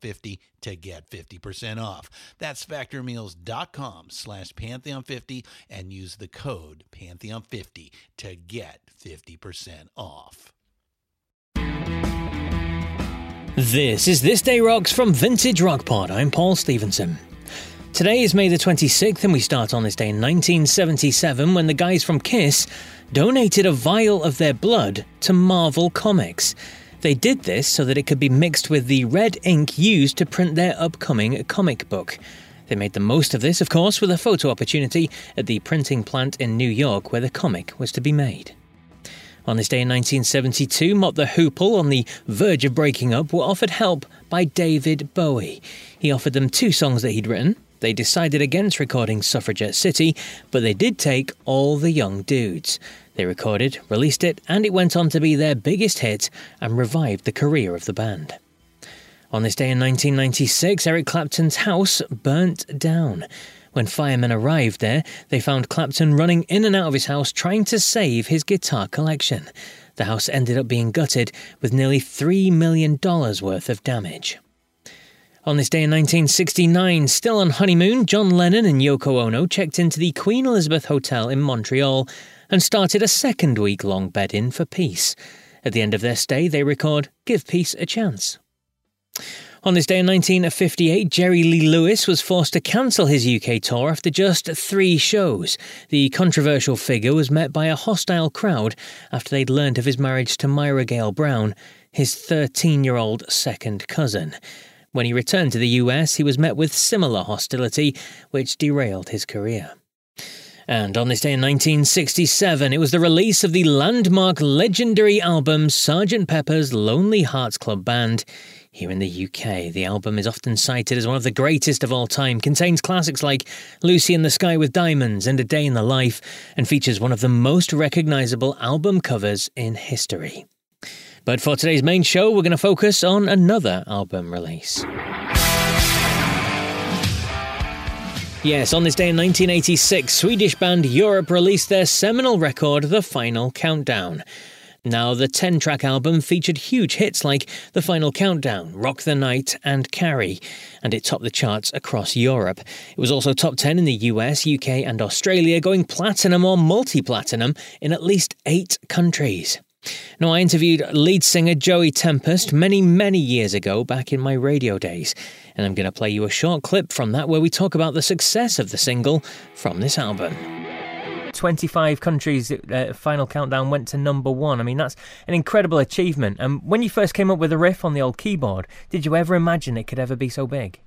Pantheon50 to get 50% off. That's factormeals.com slash Pantheon50 and use the code Pantheon50 to get 50% off. This is This Day Rocks from Vintage Rock Pod. I'm Paul Stevenson. Today is May the 26th, and we start on this day in 1977 when the guys from Kiss donated a vial of their blood to Marvel Comics. They did this so that it could be mixed with the red ink used to print their upcoming comic book. They made the most of this, of course, with a photo opportunity at the printing plant in New York where the comic was to be made. On this day in 1972, Mott the Hoople, on the verge of breaking up, were offered help by David Bowie. He offered them two songs that he'd written. They decided against recording Suffragette City, but they did take All the Young Dudes. They recorded, released it, and it went on to be their biggest hit and revived the career of the band. On this day in 1996, Eric Clapton's house burnt down. When firemen arrived there, they found Clapton running in and out of his house trying to save his guitar collection. The house ended up being gutted with nearly $3 million worth of damage. On this day in 1969, still on honeymoon, John Lennon and Yoko Ono checked into the Queen Elizabeth Hotel in Montreal and started a second week long bed in for peace. At the end of their stay, they record Give Peace a Chance. On this day in 1958, Jerry Lee Lewis was forced to cancel his UK tour after just three shows. The controversial figure was met by a hostile crowd after they'd learned of his marriage to Myra Gale Brown, his 13 year old second cousin. When he returned to the US, he was met with similar hostility, which derailed his career. And on this day in 1967, it was the release of the landmark legendary album Sgt. Pepper's Lonely Hearts Club Band. Here in the UK, the album is often cited as one of the greatest of all time, contains classics like Lucy in the Sky with Diamonds and A Day in the Life, and features one of the most recognisable album covers in history. But for today's main show, we're going to focus on another album release. Yes, on this day in 1986, Swedish band Europe released their seminal record, The Final Countdown. Now, the 10 track album featured huge hits like The Final Countdown, Rock the Night, and Carrie, and it topped the charts across Europe. It was also top 10 in the US, UK, and Australia, going platinum or multi platinum in at least eight countries. Now, I interviewed lead singer Joey Tempest many, many years ago back in my radio days, and I'm going to play you a short clip from that where we talk about the success of the single from this album. 25 countries, uh, Final Countdown went to number one. I mean, that's an incredible achievement. And when you first came up with the riff on the old keyboard, did you ever imagine it could ever be so big?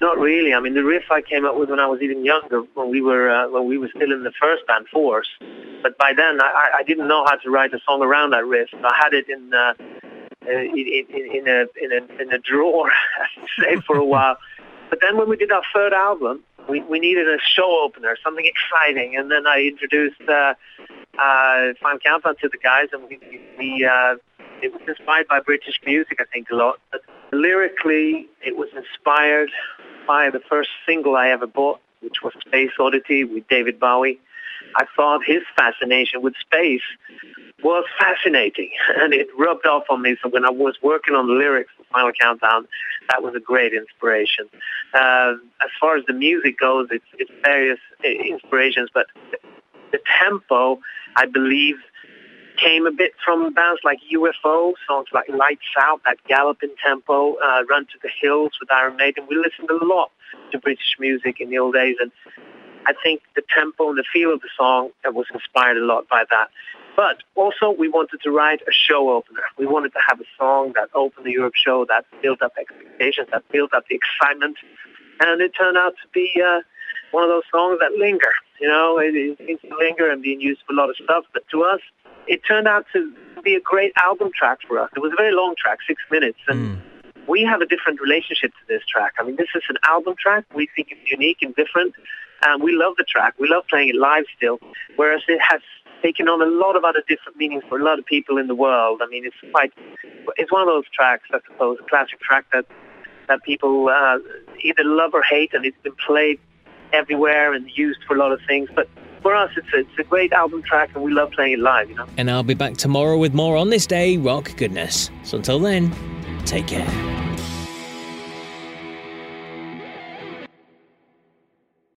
Not really. I mean, the riff I came up with when I was even younger, when we were uh, when we were still in the first band, Force. But by then, I, I didn't know how to write a song around that riff. I had it in uh, in, in, in a in a in a drawer, say, for a while. But then when we did our third album, we, we needed a show opener, something exciting, and then I introduced uh, uh, Final Countdown to the guys, and we, we uh, it was inspired by British music, I think, a lot. But lyrically, it was inspired by the first single I ever bought, which was Space Oddity with David Bowie. I thought his fascination with space was fascinating, and it rubbed off on me. So when I was working on the lyrics for Final Countdown, that was a great inspiration. Uh, as far as the music goes, it's, it's various inspirations, but the tempo, I believe, came a bit from bands like UFO, songs like Lights Out, that galloping tempo, uh, Run to the Hills with Iron Maiden. We listened a lot to British music in the old days, and I think the tempo and the feel of the song was inspired a lot by that. But also, we wanted to write a show opener. We wanted to have a song that opened the Europe show, that built up expectations, that built up the excitement, and it turned out to be uh, one of those songs that linger. You know, it, it seems to linger and being used for a lot of stuff, but to us, it turned out to be a great album track for us. It was a very long track, six minutes, and mm. We have a different relationship to this track. I mean, this is an album track. We think it's unique and different, and we love the track. We love playing it live still, whereas it has taken on a lot of other different meanings for a lot of people in the world. I mean, it's quite, it's one of those tracks, I suppose, a classic track that that people uh, either love or hate, and it's been played everywhere and used for a lot of things. But for us, it's a, it's a great album track, and we love playing it live. You know. And I'll be back tomorrow with more on this day rock goodness. So until then, take care.